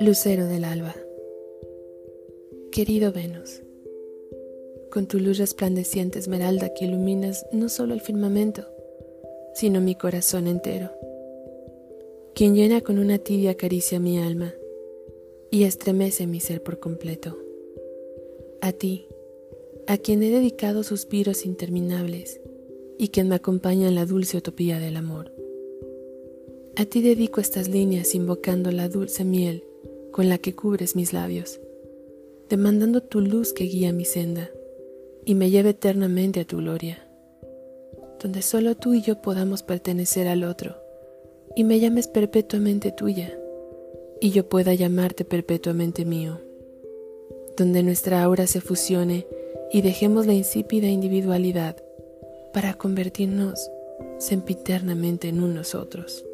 Lucero del alba. Querido Venus, con tu luz resplandeciente esmeralda que iluminas no solo el firmamento, sino mi corazón entero, quien llena con una tibia caricia mi alma y estremece mi ser por completo. A ti, a quien he dedicado suspiros interminables y quien me acompaña en la dulce utopía del amor. A ti dedico estas líneas invocando la dulce miel con la que cubres mis labios, demandando tu luz que guía mi senda y me lleve eternamente a tu gloria, donde solo tú y yo podamos pertenecer al otro y me llames perpetuamente tuya y yo pueda llamarte perpetuamente mío, donde nuestra aura se fusione y dejemos la insípida individualidad para convertirnos sempiternamente en unos otros.